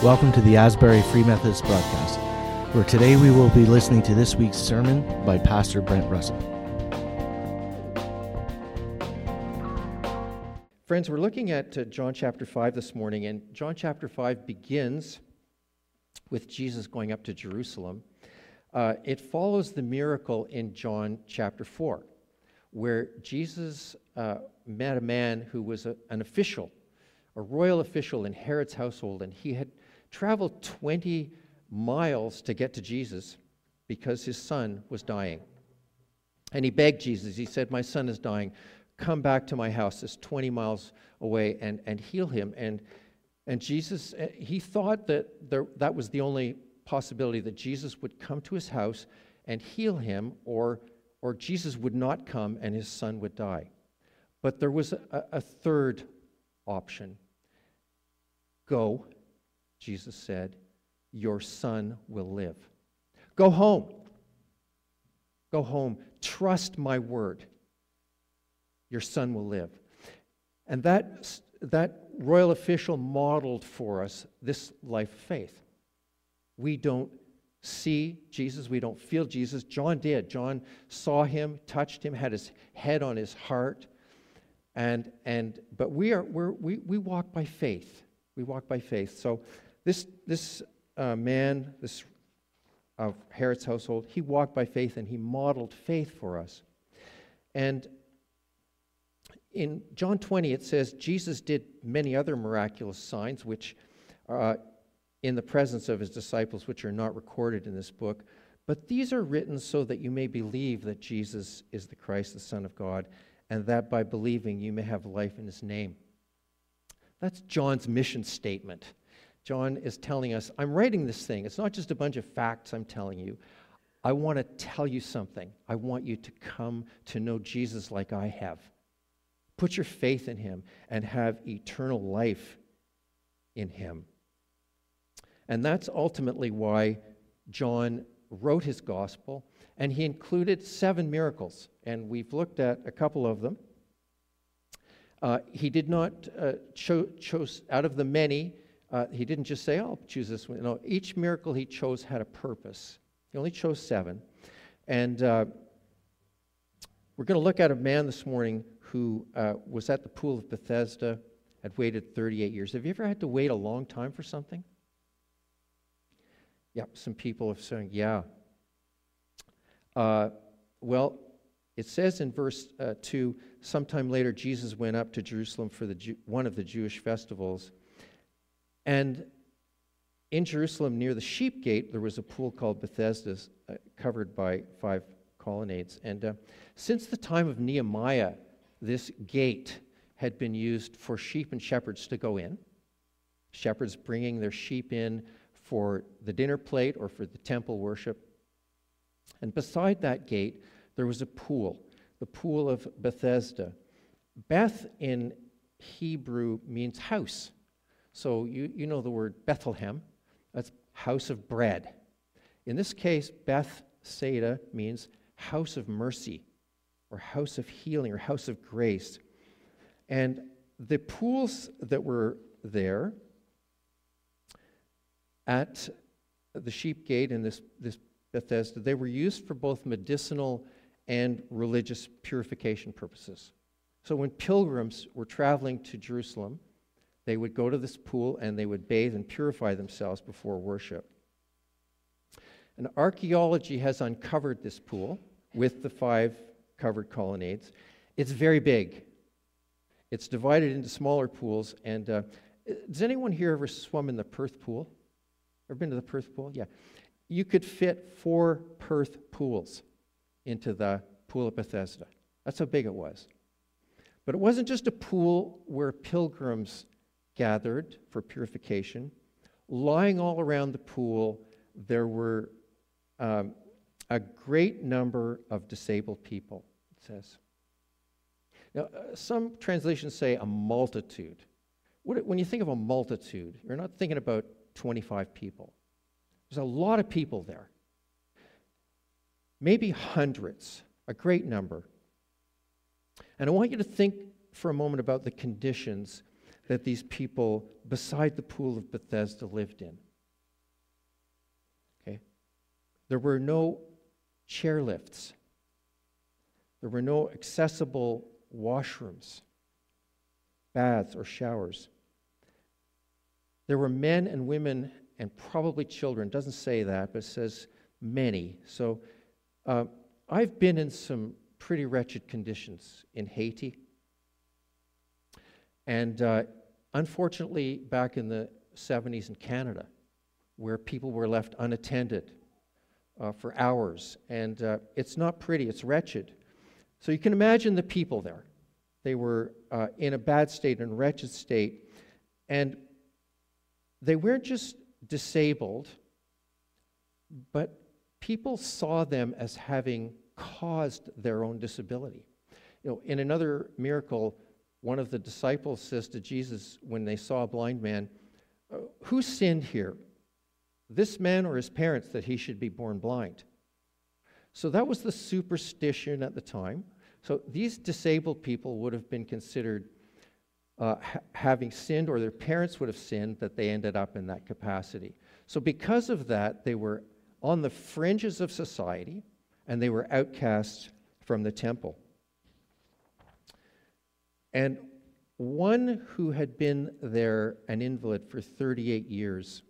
Welcome to the Asbury Free Methodist broadcast, where today we will be listening to this week's sermon by Pastor Brent Russell. Friends, we're looking at uh, John chapter 5 this morning, and John chapter 5 begins with Jesus going up to Jerusalem. Uh, it follows the miracle in John chapter 4, where Jesus uh, met a man who was a, an official, a royal official in Herod's household, and he had traveled 20 miles to get to Jesus because his son was dying. And he begged Jesus, he said, My son is dying. Come back to my house, it's 20 miles away, and, and heal him. And, and Jesus, eh, he thought that there, that was the only possibility that Jesus would come to his house and heal him, or, or Jesus would not come and his son would die. But there was a, a third option go Jesus said, Your son will live. Go home. Go home. Trust my word. Your son will live. And that, that royal official modeled for us this life of faith. We don't see Jesus, we don't feel Jesus. John did. John saw him, touched him, had his head on his heart. And, and, but we, are, we're, we, we walk by faith. We walk by faith. So this, this uh, man, this of Herod's household, he walked by faith and he modeled faith for us. And in John 20, it says Jesus did many other miraculous signs, which uh, in the presence of his disciples, which are not recorded in this book. But these are written so that you may believe that Jesus is the Christ, the Son of God, and that by believing you may have life in his name. That's John's mission statement. John is telling us, I'm writing this thing. It's not just a bunch of facts I'm telling you. I want to tell you something. I want you to come to know Jesus like I have. Put your faith in him and have eternal life in him. And that's ultimately why John wrote his gospel, and he included seven miracles. And we've looked at a couple of them. Uh, he did not uh, cho- chose out of the many uh, he didn't just say, I'll choose this one. No, each miracle he chose had a purpose. He only chose seven. And uh, we're going to look at a man this morning who uh, was at the pool of Bethesda, had waited 38 years. Have you ever had to wait a long time for something? Yep, some people are saying, yeah. Uh, well, it says in verse uh, 2 sometime later, Jesus went up to Jerusalem for the Jew- one of the Jewish festivals. And in Jerusalem, near the sheep gate, there was a pool called Bethesda, uh, covered by five colonnades. And uh, since the time of Nehemiah, this gate had been used for sheep and shepherds to go in. Shepherds bringing their sheep in for the dinner plate or for the temple worship. And beside that gate, there was a pool, the pool of Bethesda. Beth in Hebrew means house. So you, you know the word Bethlehem, that's house of bread. In this case, Bethsaida means house of mercy or house of healing or house of grace. And the pools that were there at the sheep gate in this, this Bethesda, they were used for both medicinal and religious purification purposes. So when pilgrims were traveling to Jerusalem, they would go to this pool and they would bathe and purify themselves before worship. And archaeology has uncovered this pool with the five covered colonnades. It's very big. It's divided into smaller pools. And uh, does anyone here ever swum in the Perth pool? Ever been to the Perth pool? Yeah. You could fit four Perth pools into the pool of Bethesda. That's how big it was. But it wasn't just a pool where pilgrims gathered for purification. Lying all around the pool, there were um, a great number of disabled people, it says. Now, uh, some translations say a multitude. What, when you think of a multitude, you're not thinking about 25 people. There's a lot of people there. Maybe hundreds, a great number. And I want you to think for a moment about the conditions that these people beside the pool of Bethesda lived in. Okay? There were no chairlifts. There were no accessible washrooms, baths, or showers. There were men and women and probably children. Doesn't say that, but it says many. So uh, I've been in some pretty wretched conditions in Haiti. And uh, unfortunately, back in the 70s in Canada, where people were left unattended uh, for hours. And uh, it's not pretty, it's wretched. So you can imagine the people there. They were uh, in a bad state, in a wretched state. And they weren't just disabled, but people saw them as having caused their own disability. You know, in another miracle, one of the disciples says to Jesus when they saw a blind man, uh, Who sinned here? This man or his parents that he should be born blind? So that was the superstition at the time. So these disabled people would have been considered uh, ha- having sinned, or their parents would have sinned, that they ended up in that capacity. So, because of that, they were on the fringes of society and they were outcasts from the temple. And one who had been there an invalid for 38 years,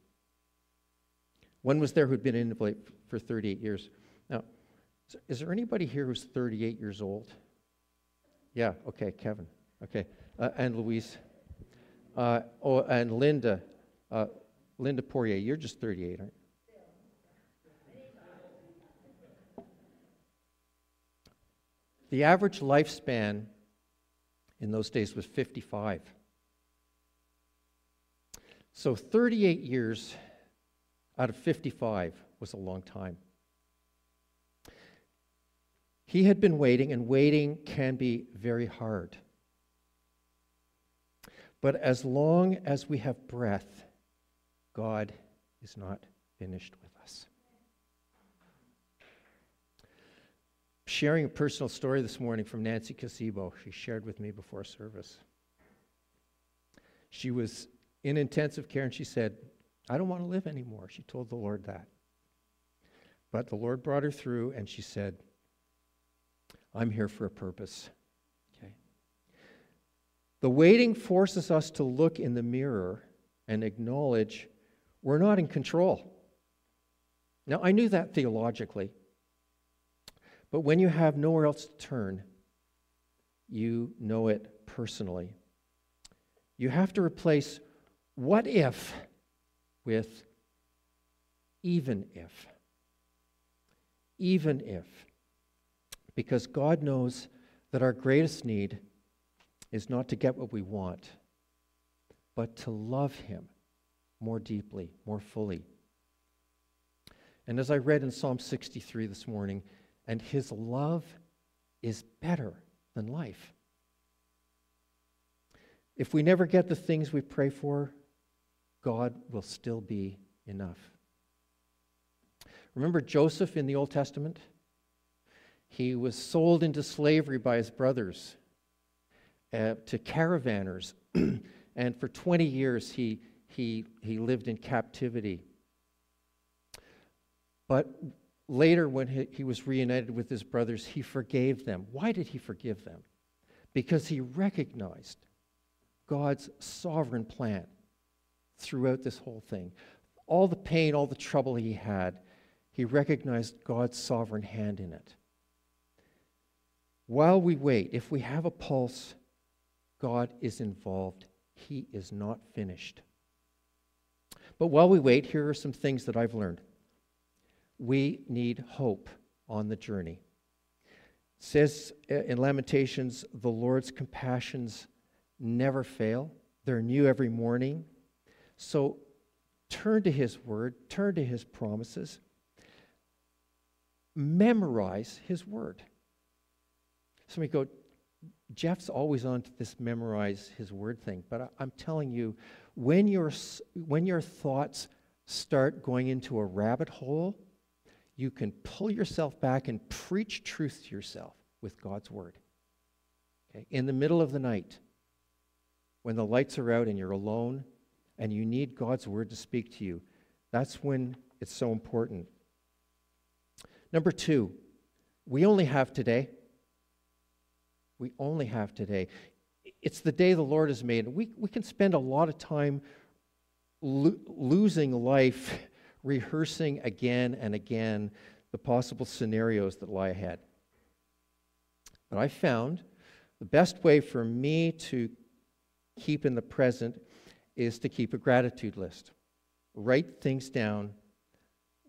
one was there who'd been an invalid for 38 years. Now, is there anybody here who's 38 years old? Yeah, okay, Kevin. Okay uh, and Louise. Uh, oh, and Linda. Uh, Linda Poirier, you're just 38, aren't you? The average lifespan in those days was 55. So 38 years out of 55 was a long time. He had been waiting, and waiting can be very hard. But as long as we have breath, God is not finished with Sharing a personal story this morning from Nancy Casibo, she shared with me before service. She was in intensive care and she said, I don't want to live anymore. She told the Lord that. But the Lord brought her through and she said, I'm here for a purpose. Okay. The waiting forces us to look in the mirror and acknowledge we're not in control. Now, I knew that theologically, but when you have nowhere else to turn, you know it personally. You have to replace what if with even if. Even if. Because God knows that our greatest need is not to get what we want, but to love Him more deeply, more fully. And as I read in Psalm 63 this morning, and His love is better than life. If we never get the things we pray for, God will still be enough. Remember Joseph in the Old Testament? He was sold into slavery by his brothers uh, to caravanners. and for 20 years, he, he, he lived in captivity. But later, when he, he was reunited with his brothers, he forgave them. Why did he forgive them? Because he recognized God's sovereign plan throughout this whole thing. All the pain, all the trouble he had, he recognized God's sovereign hand in it. While we wait, if we have a pulse, God is involved. He is not finished. But while we wait, here are some things that I've learned. We need hope on the journey. It says uh, in Lamentations, the Lord's compassions never fail, they're new every morning. So turn to His word, turn to His promises, memorize His word. Somebody go, Jeff's always on to this memorize his word thing, but I, I'm telling you, when your, when your thoughts start going into a rabbit hole, you can pull yourself back and preach truth to yourself with God's word. Okay? In the middle of the night, when the lights are out and you're alone and you need God's word to speak to you. That's when it's so important. Number two, we only have today. We only have today. It's the day the Lord has made. We, we can spend a lot of time lo- losing life rehearsing again and again the possible scenarios that lie ahead. But I found the best way for me to keep in the present is to keep a gratitude list. Write things down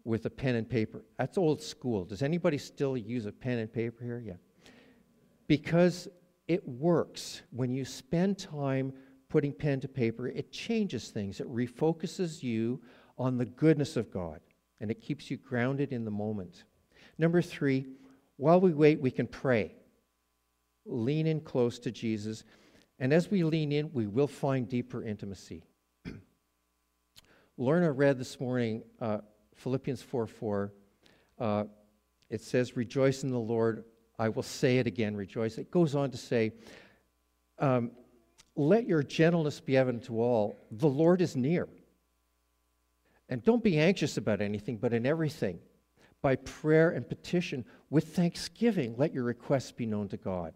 with a pen and paper. That's old school. Does anybody still use a pen and paper here? Yeah. Because it works. When you spend time putting pen to paper, it changes things. It refocuses you on the goodness of God and it keeps you grounded in the moment. Number three, while we wait, we can pray. Lean in close to Jesus. And as we lean in, we will find deeper intimacy. Lorna read this morning uh, Philippians 4 4. Uh, it says, Rejoice in the Lord. I will say it again, rejoice. It goes on to say, um, Let your gentleness be evident to all. The Lord is near. And don't be anxious about anything, but in everything, by prayer and petition, with thanksgiving, let your requests be known to God.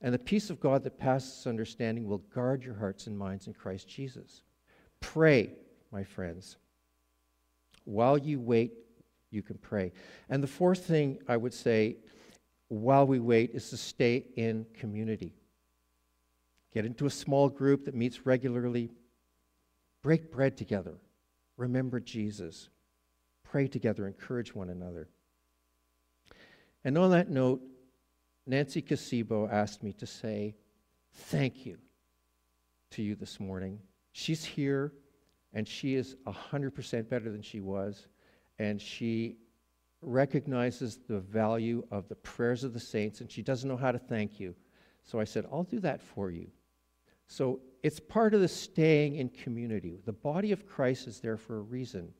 And the peace of God that passes understanding will guard your hearts and minds in Christ Jesus. Pray, my friends. While you wait, you can pray. And the fourth thing I would say while we wait is to stay in community. Get into a small group that meets regularly. Break bread together. Remember Jesus. Pray together, encourage one another. And on that note, Nancy Casibo asked me to say thank you to you this morning. She's here and she is 100% better than she was, and she recognizes the value of the prayers of the saints, and she doesn't know how to thank you. So I said, I'll do that for you. So it's part of the staying in community. The body of Christ is there for a reason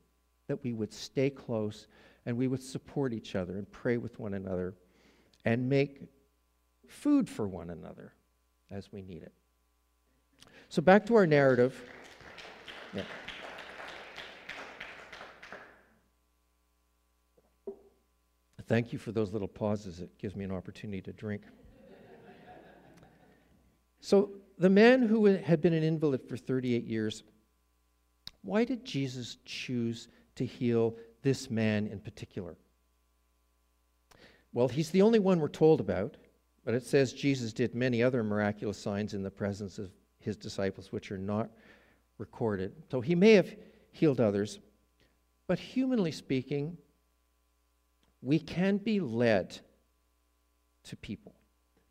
that we would stay close and we would support each other and pray with one another and make food for one another as we need it. So back to our narrative. Yeah. Thank you for those little pauses. It gives me an opportunity to drink. So, the man who had been an invalid for 38 years, why did Jesus choose to heal this man in particular? Well, he's the only one we're told about, but it says Jesus did many other miraculous signs in the presence of his disciples, which are not recorded. So he may have healed others, but humanly speaking, we can be led to people.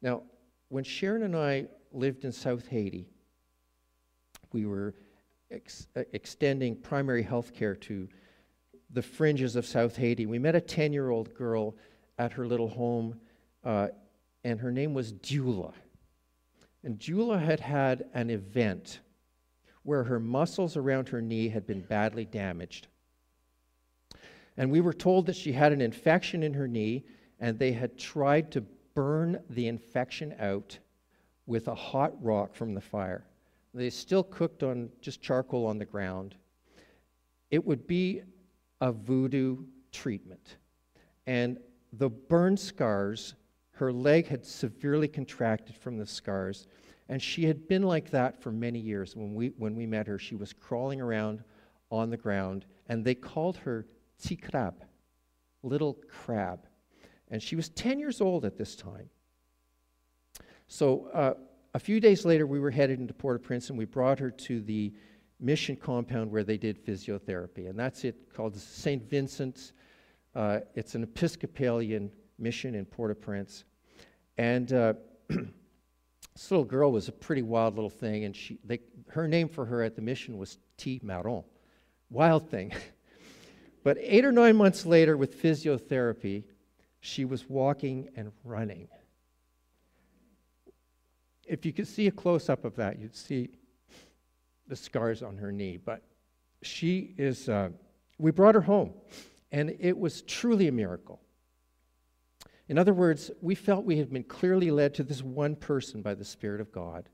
Now, when Sharon and I lived in South Haiti, we were ex- uh, extending primary health care to the fringes of South Haiti. We met a 10 year old girl at her little home, uh, and her name was Dula. And Dula had had an event where her muscles around her knee had been badly damaged. And we were told that she had an infection in her knee, and they had tried to burn the infection out with a hot rock from the fire. They still cooked on just charcoal on the ground. It would be a voodoo treatment. And the burn scars, her leg had severely contracted from the scars, and she had been like that for many years. When we, when we met her, she was crawling around on the ground, and they called her Tikrab, little crab. And she was 10 years old at this time. So uh, a few days later, we were headed into Port au Prince, and we brought her to the mission compound where they did physiotherapy. And that's it, called St. Vincent's. Uh, it's an Episcopalian mission in Port au Prince. And uh, This little girl was a pretty wild little thing, and she, they, her name for her at the mission was T. Marron. Wild thing. but eight or nine months later, with physiotherapy, she was walking and running. If you could see a close up of that, you'd see the scars on her knee. But she is, uh, we brought her home, and it was truly a miracle. In other words, we felt we had been clearly led to this one person by the Spirit of God.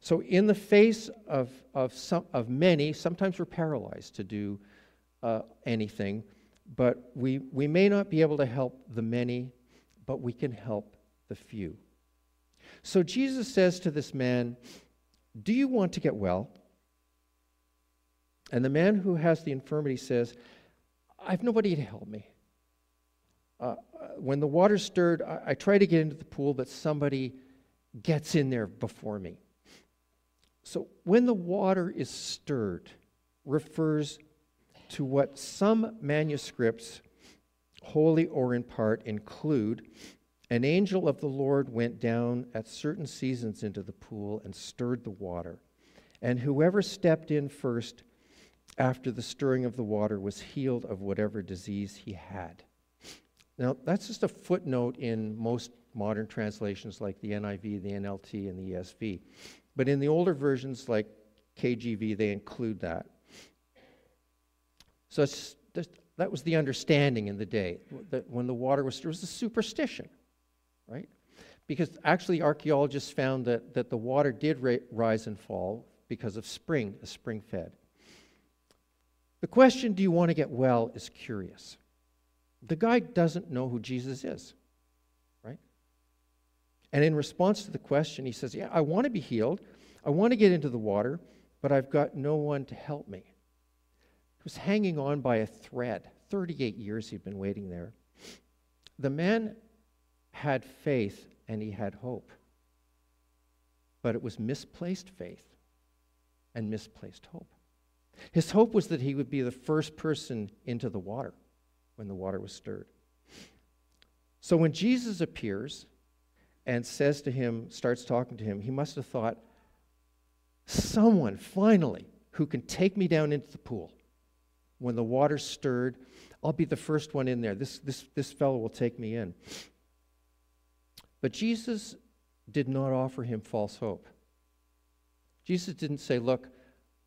So, in the face of, of, some, of many, sometimes we're paralyzed to do uh, anything, but we, we may not be able to help the many, but we can help the few. So, Jesus says to this man, Do you want to get well? And the man who has the infirmity says, I have nobody to help me. Uh, uh when the water stirred, I, I try to get into the pool, but somebody gets in there before me. So when the water is stirred, refers to what some manuscripts, wholly or in part, include. An angel of the Lord went down at certain seasons into the pool and stirred the water. And whoever stepped in first after the stirring of the water was healed of whatever disease he had. Now, that's just a footnote in most modern translations like the NIV, the NLT, and the ESV. But in the older versions like KJV, they include that. So that was the understanding in the day that when the water was, there was a superstition, right? Because actually, archaeologists found that, that the water did ra- rise and fall because of spring, a spring fed. The question, do you want to get well, is curious. The guy doesn't know who Jesus is. Right? And in response to the question, he says, Yeah, I want to be healed. I want to get into the water, but I've got no one to help me. He was hanging on by a thread. 38 years he'd been waiting there. The man had faith and he had hope, but it was misplaced faith and misplaced hope. His hope was that he would be the first person into the water when the water was stirred. So when Jesus appears, and says to him, starts talking to him, he must have thought, someone finally who can take me down into the pool. When the water's stirred, I'll be the first one in there. This, this, this fellow will take me in. But Jesus did not offer him false hope. Jesus didn't say, Look,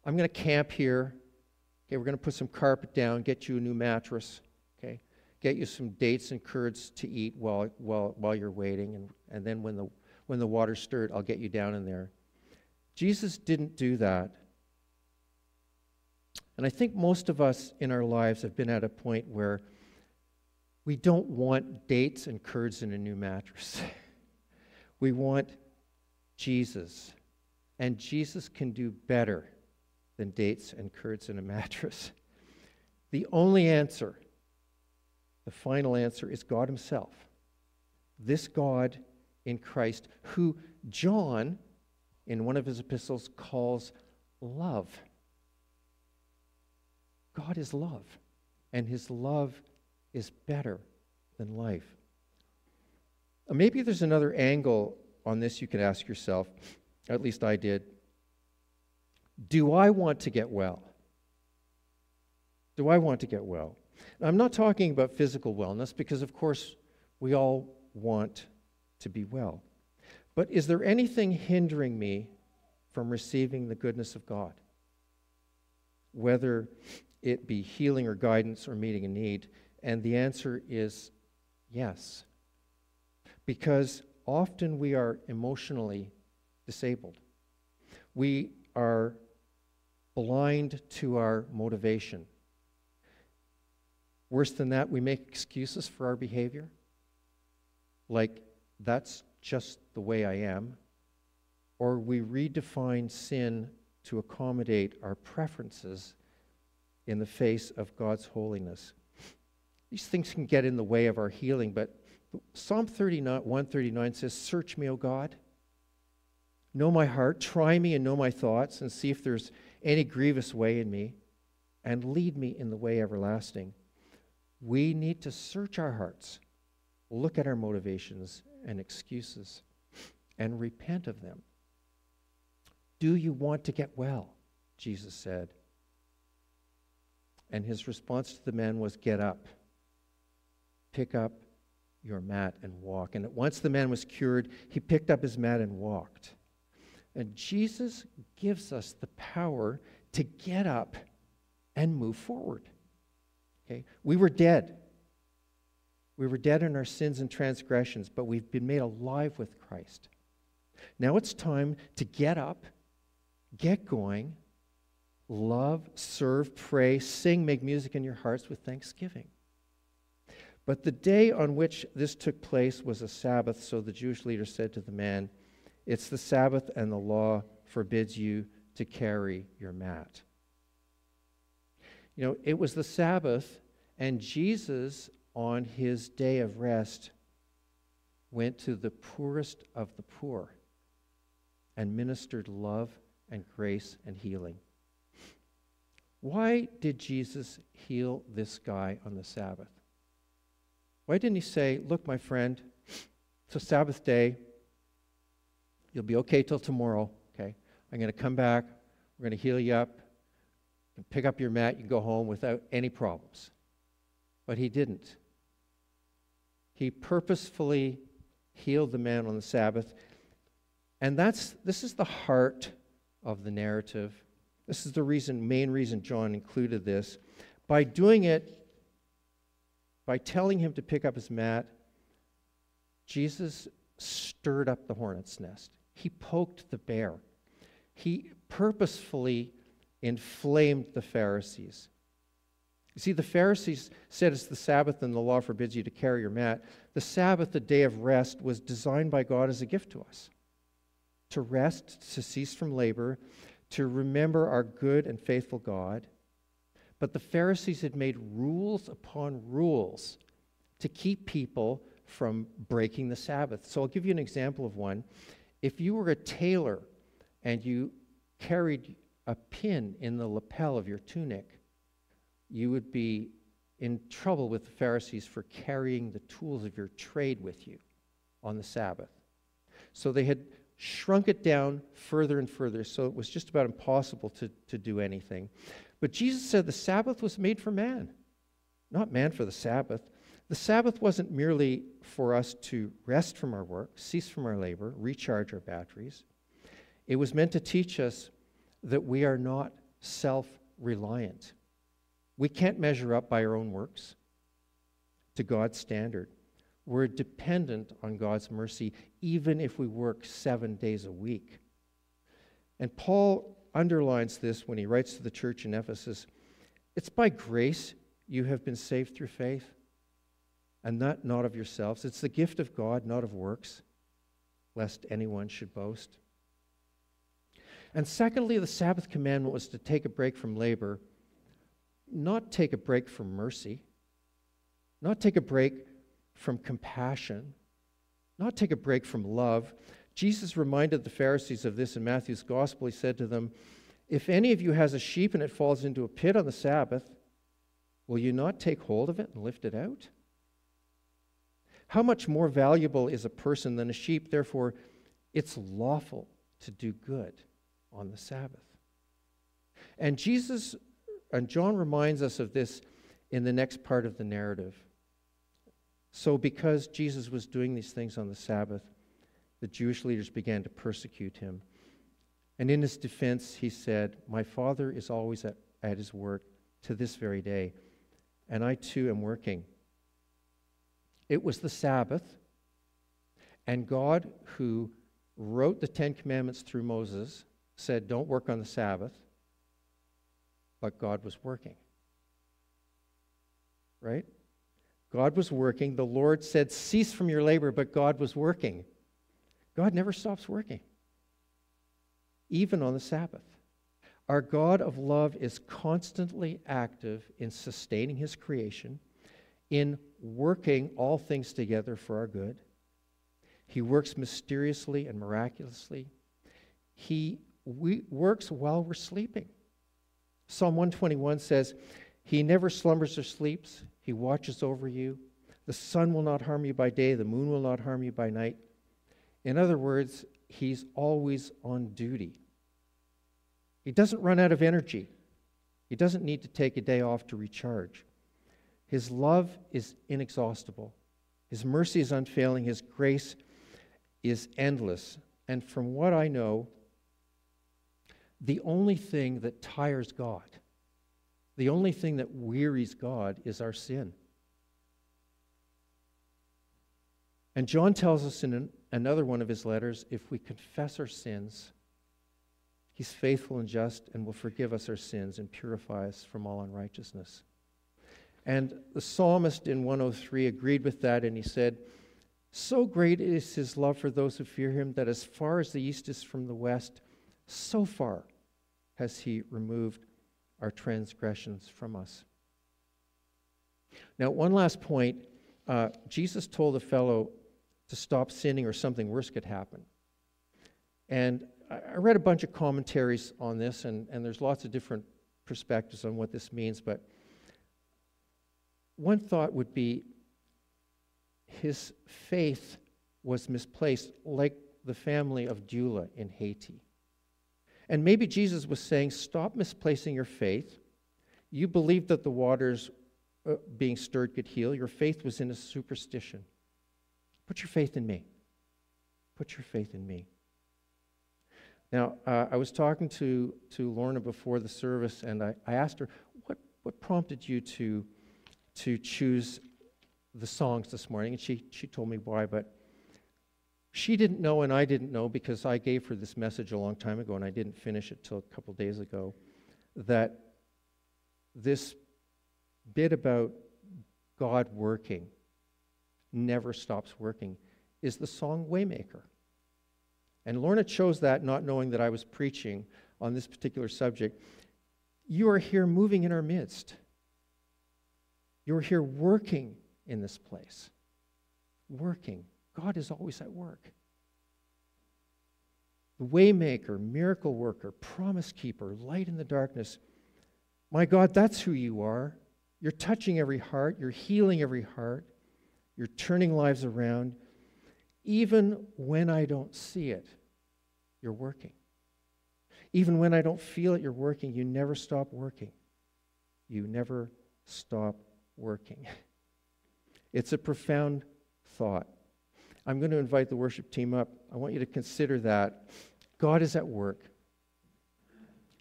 I'm going to camp here. Okay, we're going to put some carpet down, get you a new mattress okay? get you some dates and curds to eat while, while, while you're waiting. And, and then when the, when the water's stirred, I'll get you down in there. Jesus didn't do that. And I think most of us in our lives have been at a point where we don't want dates and curds in a new mattress. we want Jesus. And Jesus can do better than dates and curds in a mattress. The only answer the final answer is God Himself. This God in Christ, who John, in one of his epistles, calls love. God is love, and His love is better than life. Uh, maybe there's another angle on this you can ask yourself, at least I did. Do I want to get well? Do I want to get well? I'm not talking about physical wellness because, of course, we all want to be well. But is there anything hindering me from receiving the goodness of God? Whether it be healing or guidance or meeting a need. And the answer is yes. Because often we are emotionally disabled. We are blind to our motivation. Worse than that, we make excuses for our behavior. Like, that's just the way I am. Or we redefine sin to accommodate our preferences in the face of God's holiness. These things can get in the way of our healing, but Psalm 39, 139 says, Search me, O God. Know my heart, try me and know my thoughts, and see if there's any grievous way in me, and lead me in the way everlasting. We need to search our hearts, look at our motivations and excuses, and repent of them. Do you want to get well? Jesus said. And his response to the man was, Get up, pick up your mat and walk. And once the man was cured, he picked up his mat and walked. And Jesus gives us the power to get up and move forward. Okay? We were dead. We were dead in our sins and transgressions, but we've been made alive with Christ. Now it's time to get up Get going, love, serve, pray, sing, make music in your hearts with thanksgiving. But the day on which this took place was a Sabbath, so the Jewish leader said to the man, It's the Sabbath, and the law forbids you to carry your mat. You know, it was the Sabbath, and Jesus, on his day of rest, went to the poorest of the poor and ministered love and grace and healing. Why did Jesus heal this guy on the Sabbath? Why didn't he say, Look, my friend, it's a Sabbath day. You'll be okay till tomorrow, okay? I'm going to come back. We're going to heal you up. You pick up your mat. You can go home without any problems. But he didn't. He purposefully healed the man on the Sabbath. And that's, this is the heart of the narrative. This is the reason, main reason John included this. By doing it, by telling him to pick up his mat, Jesus stirred up the hornet's nest. He poked the bear. He purposefully inflamed the Pharisees. You see, the Pharisees said it's the Sabbath and the law forbids you to carry your mat. The Sabbath, the day of rest, was designed by God as a gift to us to rest, to cease from labor, to remember our good and faithful God. But the Pharisees had made rules upon rules to keep people from breaking the Sabbath. So I'll give you an example of one. If you were a tailor and you carried a pin in the lapel of your tunic, you would be in trouble with the Pharisees for carrying the tools of your trade with you on the Sabbath. So they had shrunk it down further and further, so it was just about impossible to, to do anything. But Jesus said the Sabbath was made for man, not man for the Sabbath. The Sabbath wasn't merely for us to rest from our work, cease from our labor, recharge our batteries. It was meant to teach us that we are not self reliant. We can't measure up by our own works to God's standard. We're dependent on God's mercy, even if we work seven days a week. And Paul underlines this when he writes to the church in Ephesus it's by grace you have been saved through faith, and that not of yourselves. It's the gift of God, not of works, lest anyone should boast. And secondly, the Sabbath commandment was to take a break from labor, not take a break from mercy, not take a break from compassion, not take a break from love. Jesus reminded the Pharisees of this in Matthew's gospel. He said to them, If any of you has a sheep and it falls into a pit on the Sabbath, will you not take hold of it and lift it out? How much more valuable is a person than a sheep? Therefore, it's lawful to do good on the Sabbath. And Jesus and John reminds us of this in the next part of the narrative. So, because Jesus was doing these things on the Sabbath, the Jewish leaders began to persecute him. And in his defense, he said, My Father is always at, at his work to this very day, and I too am working. It was the Sabbath, and God, who wrote the Ten Commandments through Moses, said, Don't work on the Sabbath, but God was working. Right? God was working. The Lord said, Cease from your labor, but God was working. God never stops working, even on the Sabbath. Our God of love is constantly active in sustaining his creation, in working all things together for our good. He works mysteriously and miraculously. He works while we're sleeping. Psalm 121 says, He never slumbers or sleeps. He watches over you. The sun will not harm you by day, the moon will not harm you by night. In other words, he's always on duty. He doesn't run out of energy. He doesn't need to take a day off to recharge. His love is inexhaustible. His mercy is unfailing. His grace is endless. And from what I know, the only thing that tires God the only thing that wearies God is our sin. And John tells us in an, another one of his letters if we confess our sins, He's faithful and just and will forgive us our sins and purify us from all unrighteousness. And the psalmist in 103 agreed with that, and he said, So great is his love for those who fear him that as far as the east is from the west, so far has he removed our transgressions from us. Now, one last point uh, Jesus told a fellow to stop sinning or something worse could happen. And I read a bunch of commentaries on this, and, and there's lots of different perspectives on what this means, but one thought would be his faith was misplaced, like the family of Dula in Haiti. And maybe Jesus was saying, Stop misplacing your faith. You believed that the waters uh, being stirred could heal. Your faith was in a superstition. Put your faith in me. Put your faith in me. Now, uh, I was talking to, to Lorna before the service, and I, I asked her, what, what prompted you to, to choose the songs this morning? And she, she told me why, but she didn't know, and I didn't know because I gave her this message a long time ago, and I didn't finish it till a couple days ago, that this bit about God working never stops working is the song Waymaker. And Lorna chose that not knowing that I was preaching on this particular subject. You are here moving in our midst. You're here working in this place. Working. God is always at work. The waymaker, miracle worker, promise keeper, light in the darkness. My God, that's who you are. You're touching every heart, you're healing every heart, you're turning lives around. Even when I don't see it, you're working. Even when I don't feel it, you're working. You never stop working. You never stop working. It's a profound thought. I'm going to invite the worship team up. I want you to consider that. God is at work.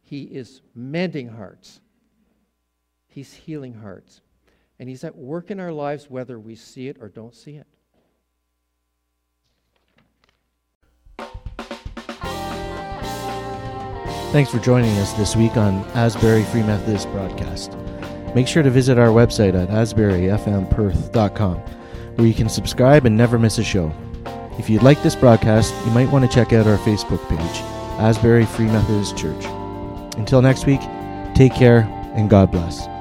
He is mending hearts, He's healing hearts. And He's at work in our lives whether we see it or don't see it. Thanks for joining us this week on Asbury Free Methodist Broadcast. Make sure to visit our website at asburyfmperth.com, where you can subscribe and never miss a show. If you'd like this broadcast, you might want to check out our Facebook page, Asbury Free Methodist Church. Until next week, take care and God bless.